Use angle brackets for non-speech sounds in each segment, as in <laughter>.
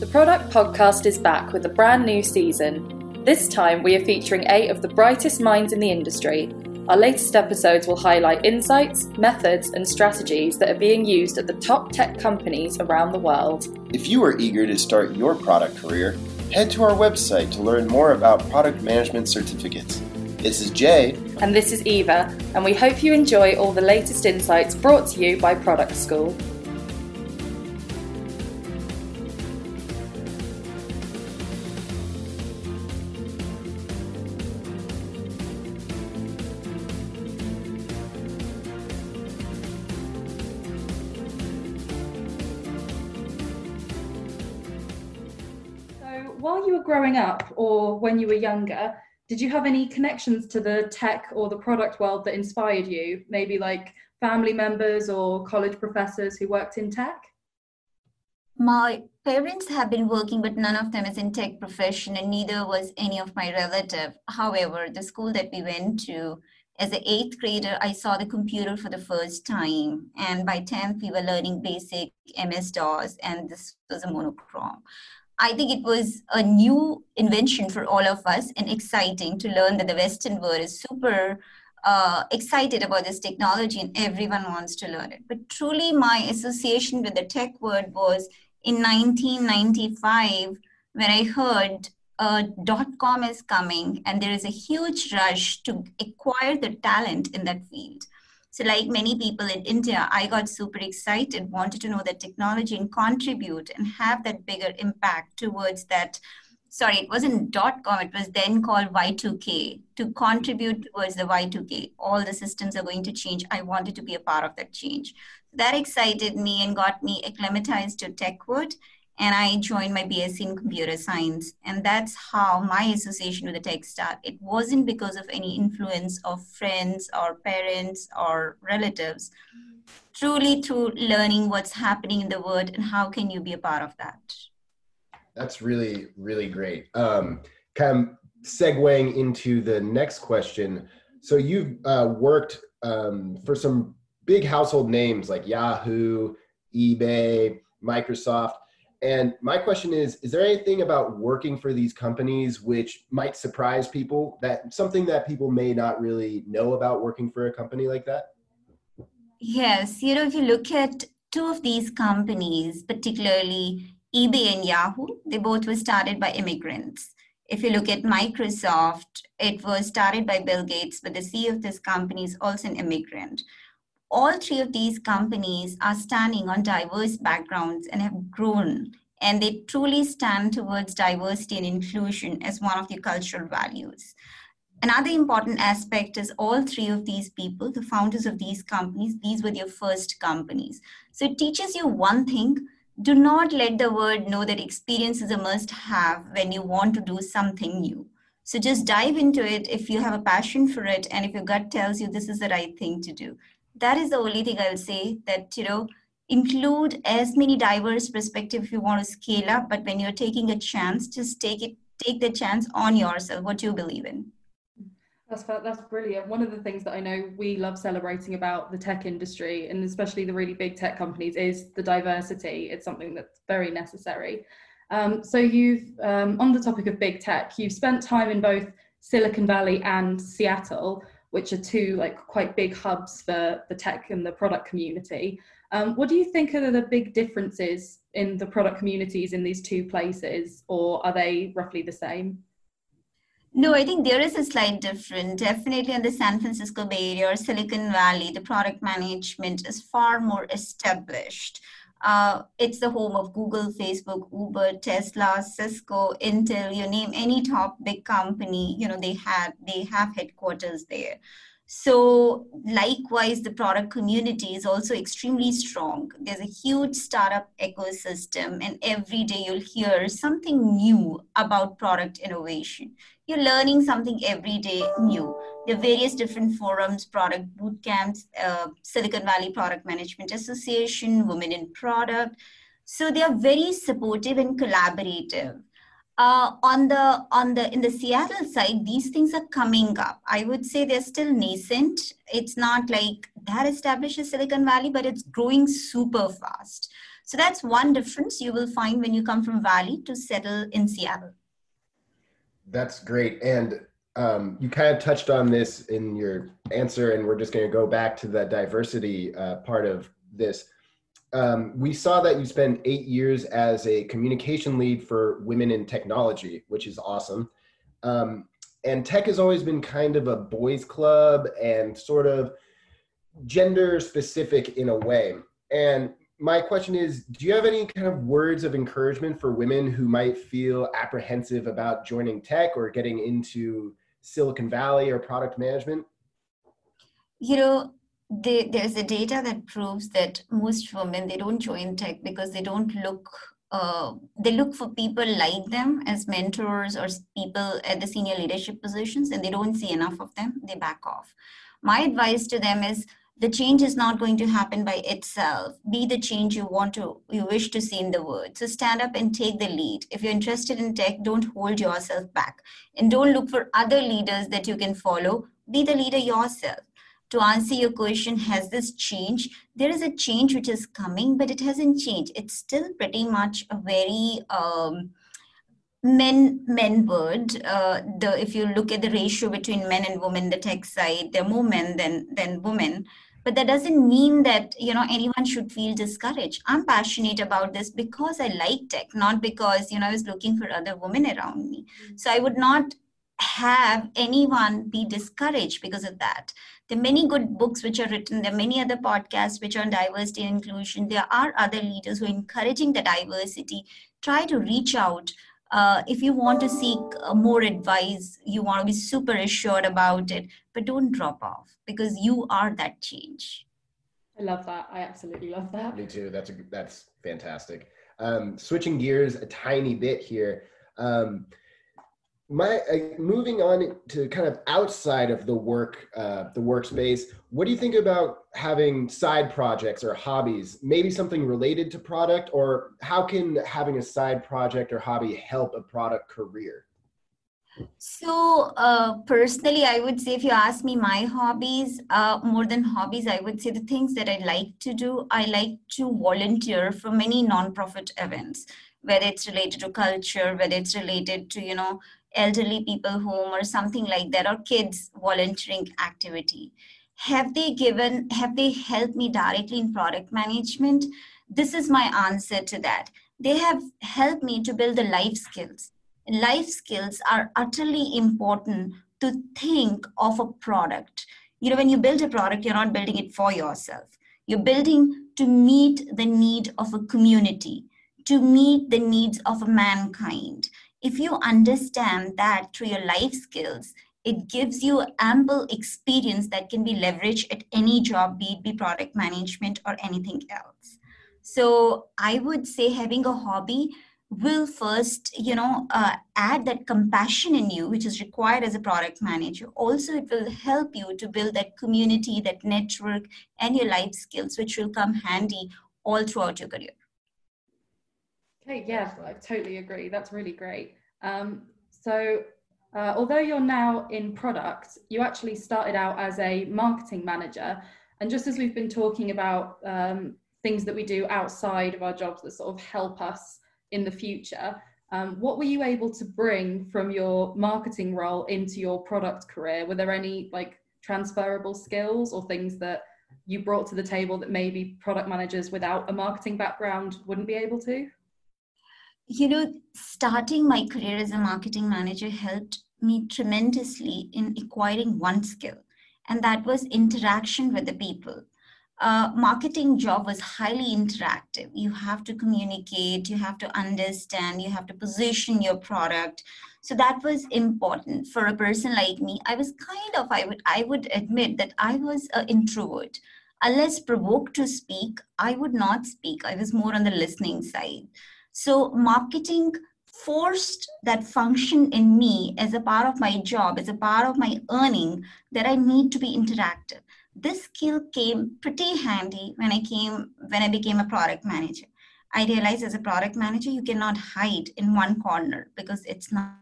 The Product Podcast is back with a brand new season. This time, we are featuring eight of the brightest minds in the industry. Our latest episodes will highlight insights, methods, and strategies that are being used at the top tech companies around the world. If you are eager to start your product career, head to our website to learn more about product management certificates. This is Jay. And this is Eva, and we hope you enjoy all the latest insights brought to you by Product School. While you were growing up or when you were younger, did you have any connections to the tech or the product world that inspired you? Maybe like family members or college professors who worked in tech? My parents have been working, but none of them is in tech profession, and neither was any of my relative. However, the school that we went to, as an eighth grader, I saw the computer for the first time, and by tenth, we were learning basic MS DOS, and this was a monochrome. I think it was a new invention for all of us and exciting to learn that the Western world is super uh, excited about this technology and everyone wants to learn it. But truly, my association with the tech world was in 1995 when I heard uh, dot com is coming and there is a huge rush to acquire the talent in that field. So, like many people in India, I got super excited, wanted to know that technology and contribute and have that bigger impact towards that. Sorry, it wasn't dot com, it was then called Y2K to contribute towards the Y2K. All the systems are going to change. I wanted to be a part of that change. That excited me and got me acclimatized to tech world and I joined my BSc in computer science. And that's how my association with the tech started. It wasn't because of any influence of friends or parents or relatives, truly through learning what's happening in the world and how can you be a part of that. That's really, really great. Um, kind of segueing into the next question. So you've uh, worked um, for some big household names like Yahoo, eBay, Microsoft and my question is Is there anything about working for these companies which might surprise people? That something that people may not really know about working for a company like that? Yes. You know, if you look at two of these companies, particularly eBay and Yahoo, they both were started by immigrants. If you look at Microsoft, it was started by Bill Gates, but the CEO of this company is also an immigrant all three of these companies are standing on diverse backgrounds and have grown and they truly stand towards diversity and inclusion as one of their cultural values. Another important aspect is all three of these people, the founders of these companies, these were their first companies. So it teaches you one thing do not let the world know that experience is a must have when you want to do something new. So just dive into it if you have a passion for it and if your gut tells you this is the right thing to do that is the only thing I'll say that, you know, include as many diverse perspective if you want to scale up, but when you're taking a chance, just take it, take the chance on yourself, what you believe in. That's that's brilliant. One of the things that I know we love celebrating about the tech industry and especially the really big tech companies is the diversity. It's something that's very necessary. Um, so you've um, on the topic of big tech, you've spent time in both Silicon Valley and Seattle which are two like quite big hubs for the tech and the product community. Um, what do you think are the big differences in the product communities in these two places, or are they roughly the same? No, I think there is a slight difference. Definitely in the San Francisco Bay Area or Silicon Valley, the product management is far more established. Uh, it's the home of Google, Facebook, Uber, Tesla, Cisco, Intel. You name any top big company, you know they had they have headquarters there. So likewise, the product community is also extremely strong. There's a huge startup ecosystem, and every day you'll hear something new about product innovation. You're learning something every day new. There are various different forums, product boot camps, uh, Silicon Valley Product Management Association, Women in Product. So they are very supportive and collaborative uh, on the on the in the Seattle side, these things are coming up. I would say they're still nascent. It's not like that established as Silicon Valley, but it's growing super fast. So that's one difference you will find when you come from Valley to settle in Seattle. That's great. And um, you kind of touched on this in your answer, and we're just going to go back to the diversity uh, part of this. Um, we saw that you spent eight years as a communication lead for women in technology, which is awesome. Um, and tech has always been kind of a boys' club and sort of gender specific in a way. And my question is do you have any kind of words of encouragement for women who might feel apprehensive about joining tech or getting into silicon valley or product management you know they, there's a data that proves that most women they don't join tech because they don't look uh, they look for people like them as mentors or people at the senior leadership positions and they don't see enough of them they back off. My advice to them is the change is not going to happen by itself. Be the change you want to you wish to see in the world. So stand up and take the lead. If you're interested in tech don't hold yourself back and don't look for other leaders that you can follow. Be the leader yourself to answer your question has this changed? There is a change which is coming but it hasn't changed. It's still pretty much a very um, men men word. Uh, the if you look at the ratio between men and women the tech side there are more men than than women. But that doesn't mean that you know anyone should feel discouraged. I'm passionate about this because i like tech not because you know i was looking for other women around me. So i would not have anyone be discouraged because of that there are many good books which are written there are many other podcasts which are on diversity and inclusion there are other leaders who are encouraging the diversity try to reach out uh, if you want to seek uh, more advice, you want to be super assured about it, but don't drop off because you are that change. I love that. I absolutely love that. Me too. That's a, that's fantastic. Um, switching gears a tiny bit here. Um, my uh, moving on to kind of outside of the work uh, the workspace what do you think about having side projects or hobbies? Maybe something related to product or how can having a side project or hobby help a product career? So uh, personally i would say if you ask me my hobbies uh, more than hobbies i would say the things that i like to do i like to volunteer for many nonprofit events whether it's related to culture whether it's related to you know elderly people home or something like that or kids volunteering activity. Have they given have they helped me directly in product management? This is my answer to that. They have helped me to build the life skills. Life skills are utterly important to think of a product. You know when you build a product you're not building it for yourself. You're building to meet the need of a community to meet the needs of mankind if you understand that through your life skills, it gives you ample experience that can be leveraged at any job, be it be product management or anything else. So I would say having a hobby will first, you know, uh, add that compassion in you, which is required as a product manager. Also, it will help you to build that community, that network, and your life skills, which will come handy all throughout your career. Okay, yeah, I totally agree. That's really great. Um, so, uh, although you're now in product, you actually started out as a marketing manager. And just as we've been talking about um, things that we do outside of our jobs that sort of help us in the future, um, what were you able to bring from your marketing role into your product career? Were there any like transferable skills or things that you brought to the table that maybe product managers without a marketing background wouldn't be able to? You know, starting my career as a marketing manager helped me tremendously in acquiring one skill, and that was interaction with the people. Uh, marketing job was highly interactive. You have to communicate, you have to understand, you have to position your product. So that was important for a person like me. I was kind of, I would, I would admit that I was an introvert. Unless provoked to speak, I would not speak. I was more on the listening side. So marketing forced that function in me as a part of my job, as a part of my earning, that I need to be interactive. This skill came pretty handy when I came when I became a product manager. I realized as a product manager, you cannot hide in one corner because it's not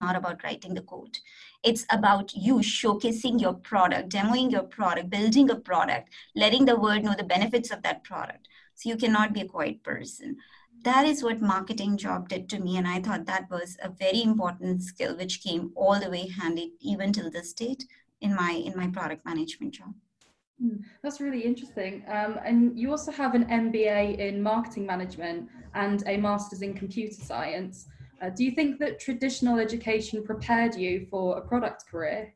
not about writing the code. It's about you showcasing your product, demoing your product, building a product, letting the world know the benefits of that product. So you cannot be a quiet person. That is what marketing job did to me. And I thought that was a very important skill, which came all the way handy even till this date in my in my product management job. Hmm, that's really interesting. Um, and you also have an MBA in marketing management and a master's in computer science. Uh, do you think that traditional education prepared you for a product career?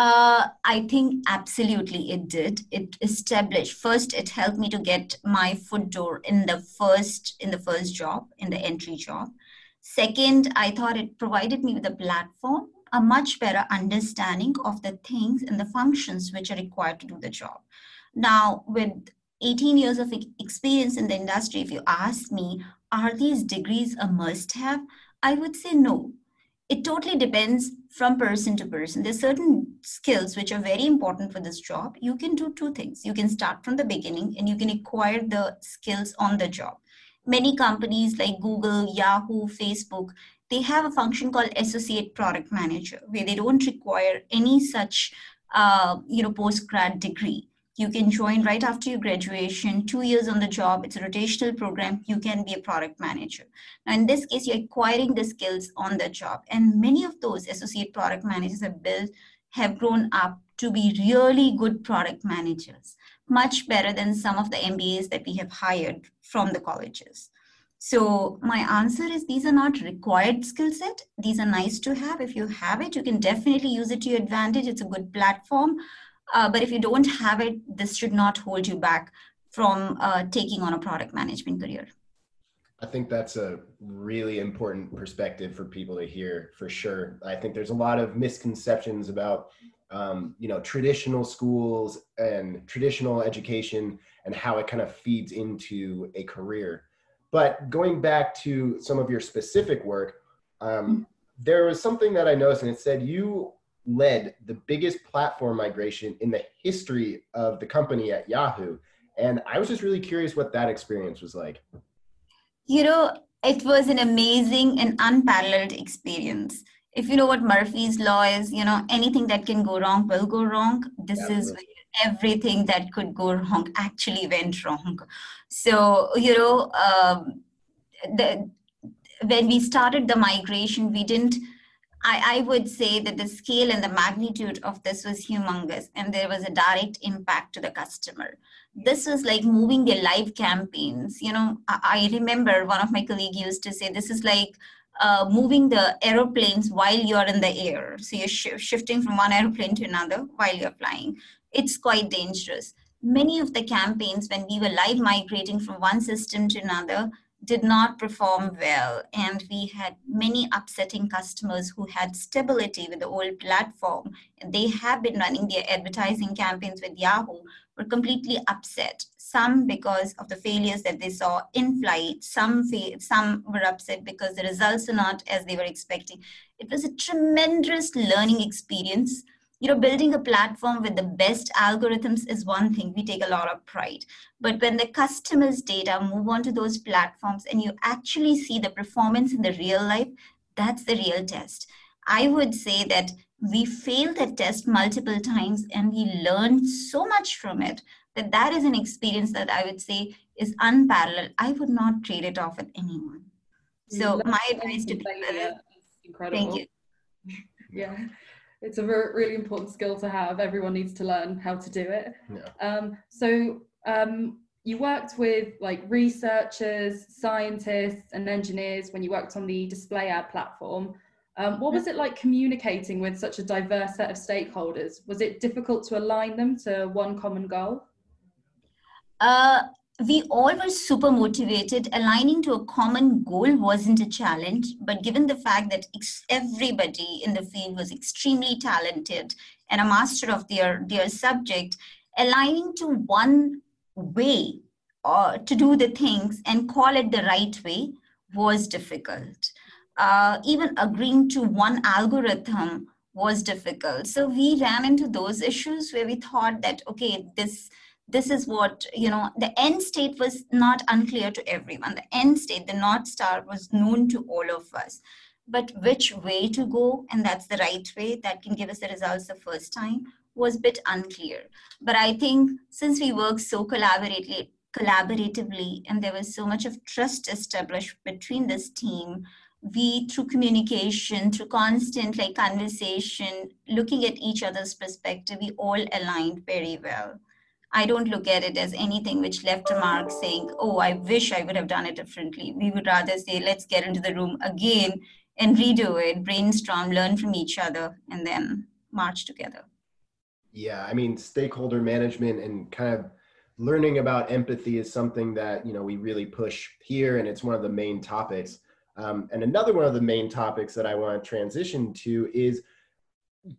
Uh, I think absolutely it did. It established first. It helped me to get my foot door in the first in the first job in the entry job. Second, I thought it provided me with a platform, a much better understanding of the things and the functions which are required to do the job. Now, with 18 years of experience in the industry, if you ask me, are these degrees a must have? I would say no. It totally depends from person to person. There's certain skills which are very important for this job. You can do two things. You can start from the beginning and you can acquire the skills on the job. Many companies like Google, Yahoo, Facebook, they have a function called associate product manager where they don't require any such uh, you know post grad degree you can join right after your graduation, two years on the job. It's a rotational program. You can be a product manager. Now, in this case, you're acquiring the skills on the job. And many of those associate product managers have built, have grown up to be really good product managers, much better than some of the MBAs that we have hired from the colleges. So my answer is these are not required skill set. These are nice to have. If you have it, you can definitely use it to your advantage. It's a good platform. Uh, but if you don't have it, this should not hold you back from uh, taking on a product management career. I think that's a really important perspective for people to hear for sure. I think there's a lot of misconceptions about um, you know traditional schools and traditional education and how it kind of feeds into a career. But going back to some of your specific work, um, mm-hmm. there was something that I noticed, and it said you led the biggest platform migration in the history of the company at Yahoo. And I was just really curious what that experience was like. You know, it was an amazing and unparalleled experience. If you know what Murphy's Law is, you know, anything that can go wrong will go wrong. This is everything that could go wrong actually went wrong. So, you know, um, the, when we started the migration, we didn't I, I would say that the scale and the magnitude of this was humongous, and there was a direct impact to the customer. This was like moving their live campaigns. You know, I, I remember one of my colleagues used to say, This is like uh, moving the aeroplanes while you're in the air. So you're sh- shifting from one aeroplane to another while you're flying. It's quite dangerous. Many of the campaigns, when we were live migrating from one system to another, did not perform well and we had many upsetting customers who had stability with the old platform. They have been running their advertising campaigns with yahoo were completely upset. Some because of the failures that they saw in flight some fa- some were upset because the results are not as they were expecting. It was a tremendous learning experience you know building a platform with the best algorithms is one thing. We take a lot of pride. But when the customers data move on to those platforms and you actually see the performance in the real life that's the real test. I would say that we failed that test multiple times and we learned so much from it that that is an experience that i would say is unparalleled. I would not trade it off with anyone. So my advice to people incredible thank you. Yeah it's a re- really important skill to have. Everyone needs to learn how to do it. Yeah. Um, so um, you worked with like researchers, scientists, and engineers when you worked on the display ad platform. Um, what was it like communicating with such a diverse set of stakeholders? Was it difficult to align them to one common goal? Uh, we all were super motivated. Aligning to a common goal wasn't a challenge, but given the fact that ex- everybody in the field was extremely talented and a master of their, their subject, aligning to one way uh, to do the things and call it the right way was difficult. Uh, even agreeing to one algorithm was difficult. So we ran into those issues where we thought that, okay, this this is what you know the end state was not unclear to everyone. The end state the north star was known to all of us. But which way to go and that's the right way that can give us the results the first time was a bit unclear. But i think since we work so collaboratively collaboratively and there was so much of trust established between this team we through communication through constant like conversation looking at each other's perspective we all aligned very well i don't look at it as anything which left a mark saying oh i wish i would have done it differently. We would rather say let's get into the room again and redo it brainstorm learn from each other and then march together. Yeah i mean stakeholder management and kind of learning about empathy is something that you know we really push here and it's one of the main topics. Um, and another one of the main topics that i want to transition to is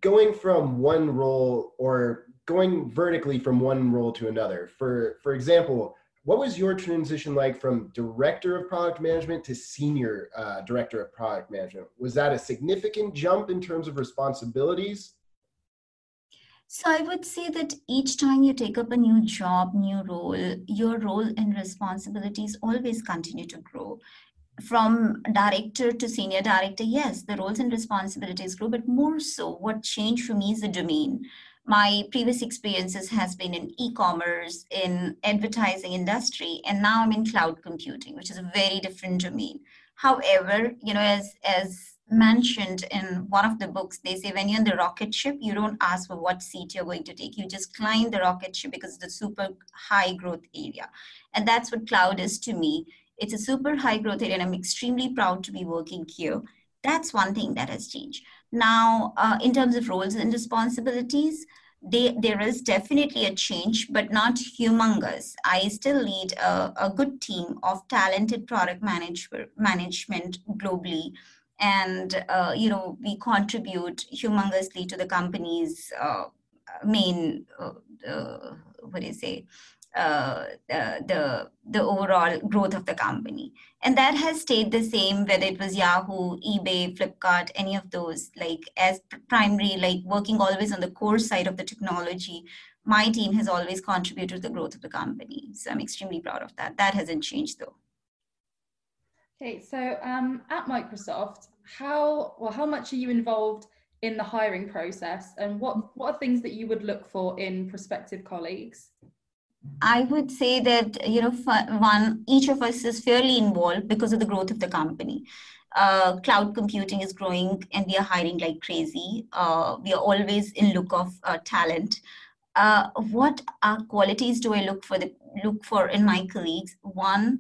going from one role or going vertically from one role to another. For for example what was your transition like from director of product management to senior uh, director of product management? Was that a significant jump in terms of responsibilities? So I would say that each time you take up a new job, new role, your role and responsibilities always continue to grow. From director to senior director, yes, the roles and responsibilities grow, but more so, what changed for me is the domain. My previous experiences has been in e-commerce, in advertising industry, and now I'm in cloud computing, which is a very different domain. However, you know, as as mentioned in one of the books they say when you're in the rocket ship you don't ask for what seat you're going to take you just climb the rocket ship because it's a super high growth area and that's what cloud is to me it's a super high growth area and i'm extremely proud to be working here. That's one thing that has changed. Now uh, in terms of roles and responsibilities they, there is definitely a change, but not humongous. I still lead a, a good team of talented product manage, management globally. And uh, you know we contribute humongously to the company's uh, main uh, what do you say uh, the the overall growth of the company. And that has stayed the same whether it was yahoo ebay flipkart any of those like as primary like working always on the core side of the technology my team has always contributed to the growth of the company. So i'm extremely proud of that. That hasn't changed though. Okay so um, at microsoft how well how much are you involved in the hiring process? And what what are things that you would look for in prospective colleagues i would say that you know one each of us is fairly involved because of the growth of the company uh, cloud computing is growing and we are hiring like crazy uh, we are always in look of uh, talent uh, what qualities do i look for the look for in my colleagues one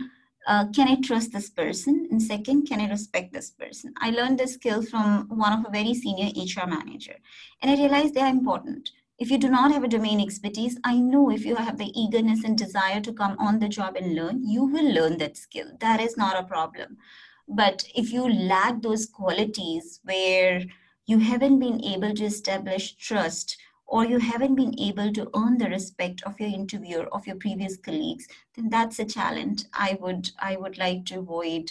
uh, can I trust this person? And second, can I respect this person? I learned this skill from one of a very senior HR manager, and I realized they are important. If you do not have a domain expertise, I know if you have the eagerness and desire to come on the job and learn, you will learn that skill. That is not a problem. But if you lack those qualities where you haven't been able to establish trust or you haven't been able to earn the respect of your interviewer of your previous colleagues then that's a challenge i would i would like to avoid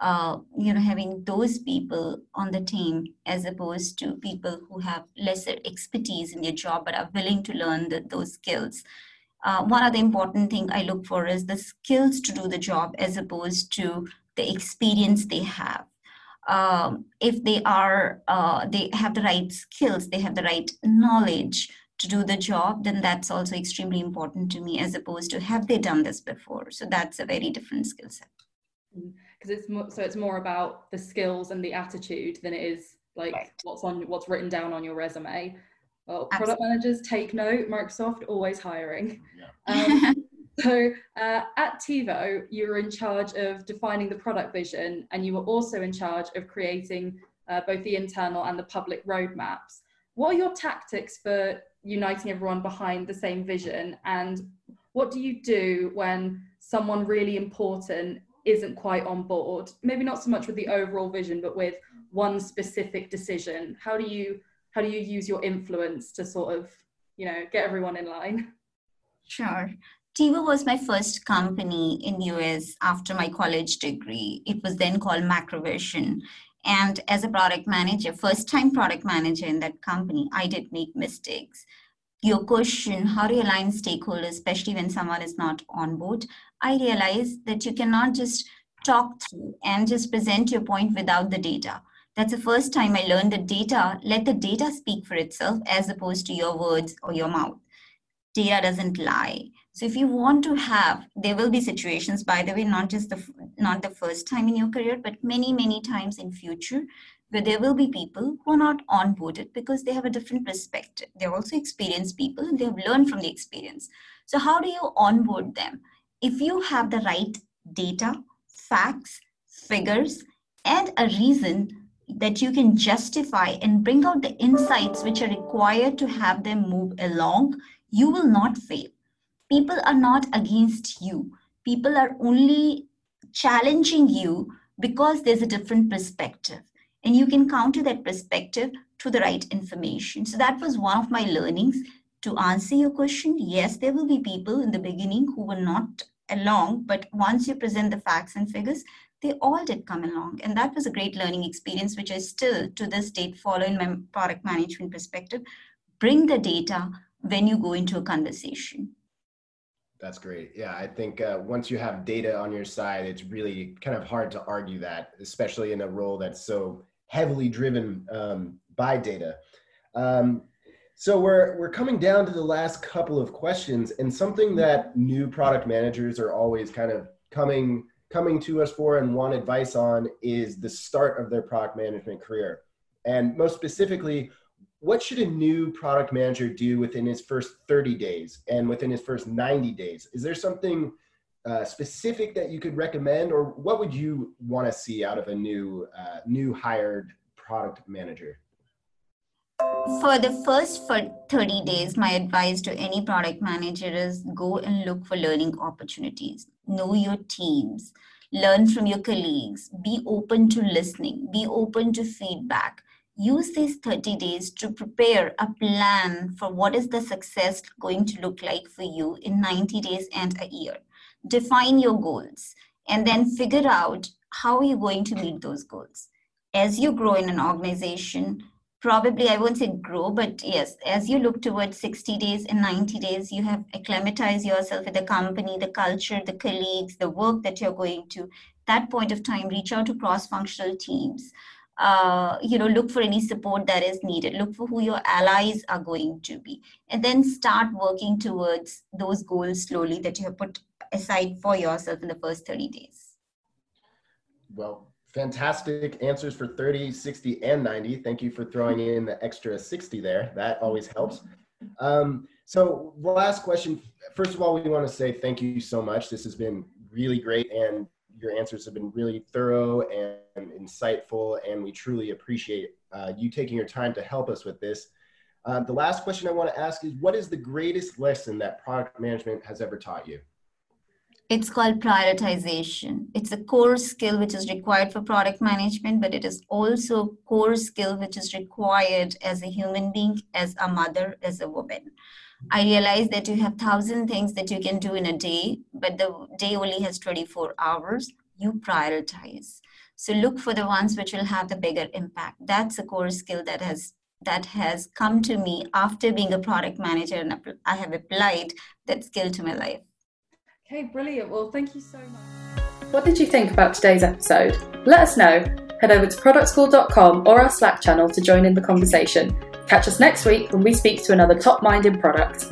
uh, you know having those people on the team as opposed to people who have lesser expertise in their job but are willing to learn the, those skills. Uh, one other important thing i look for is the skills to do the job as opposed to the experience they have. Um, if they are uh, they have the right skills they have the right knowledge to do the job then that's also extremely important to me as opposed to have they done this before. So that's a very different skill set because it's more, so it's more about the skills and the attitude than it is like right. what's on what's written down on your resume well product managers take note microsoft always hiring yeah. <laughs> um, So uh, at TiVo, you were in charge of defining the product vision, and you were also in charge of creating uh, both the internal and the public roadmaps. What are your tactics for uniting everyone behind the same vision? And what do you do when someone really important isn't quite on board? Maybe not so much with the overall vision, but with one specific decision. How do you how do you use your influence to sort of you know get everyone in line? Sure. TiVo was my first company in US after my college degree. It was then called Macrovision. And as a product manager, first time product manager in that company, I did make mistakes. Your question, how do you align stakeholders, especially when someone is not on board? I realize that you cannot just talk through and just present your point without the data. That's the first time I learned that data, let the data speak for itself as opposed to your words or your mouth. Data doesn't lie So if you want to have, there will be situations, by the way, not just the not the first time in your career, but many many times in future, where there will be people who are not onboarded because they have a different perspective. They're also experienced people and they have learned from the experience. So how do you onboard them? If you have the right data, facts, figures, and a reason that you can justify and bring out the insights which are required to have them move along, you will not fail. People are not against you. People are only challenging you because there's a different perspective. And you can counter that perspective to the right information. So that was one of my learnings. To answer your question, yes, there will be people in the beginning who were not along, but once you present the facts and figures, they all did come along. And that was a great learning experience, which I still to this date follow in my product management perspective. Bring the data when you go into a conversation. That's great. Yeah, I think uh, once you have data on your side, it's really kind of hard to argue that, especially in a role that's so heavily driven um, by data. Um, so we're we're coming down to the last couple of questions, and something that new product managers are always kind of coming coming to us for and want advice on is the start of their product management career. And most specifically, what should a new product manager do within his first 30 days and within his first 90 days? Is there something uh, specific that you could recommend, or what would you want to see out of a new uh, new hired product manager? For the first for 30 days, my advice to any product manager is go and look for learning opportunities. Know your teams, learn from your colleagues, be open to listening, be open to feedback. Use these 30 days to prepare a plan for what is the success going to look like for you in 90 days and a year. Define your goals and then figure out how you're going to meet those goals. As you grow in an organization, probably i won't say grow but yes as you look towards 60 days and 90 days you have acclimatized yourself with the company the culture the colleagues the work that you're going to. That point of time reach out to cross functional teams. Uh, you know look for any support that is needed. Look for who your allies are going to be. And then start working towards those goals slowly that you have put aside for yourself in the first 30 days well fantastic answers for 30, 60, and 90. Thank you for throwing in the extra 60 there. That always helps. Um, so last question. First of all, we want to say thank you so much. This has been really great and your answers have been really thorough and insightful and we truly appreciate uh, you taking your time to help us with this. Uh, the last question I want to ask is what is the greatest lesson that product management has ever taught you? It's called prioritization. It's a core skill which is required for product management, but it is also a core skill which is required as a human being, as a mother, as a woman. I realize that you have thousand things that you can do in a day, but the day only has 24 hours. You prioritize. So look for the ones which will have the bigger impact. That's a core skill that has that has come to me after being a product manager and I have applied that skill to my life. Okay, brilliant. Well, thank you so much. What did you think about today's episode? Let us know. Head over to productschool.com or our Slack channel to join in the conversation. Catch us next week when we speak to another top minded product.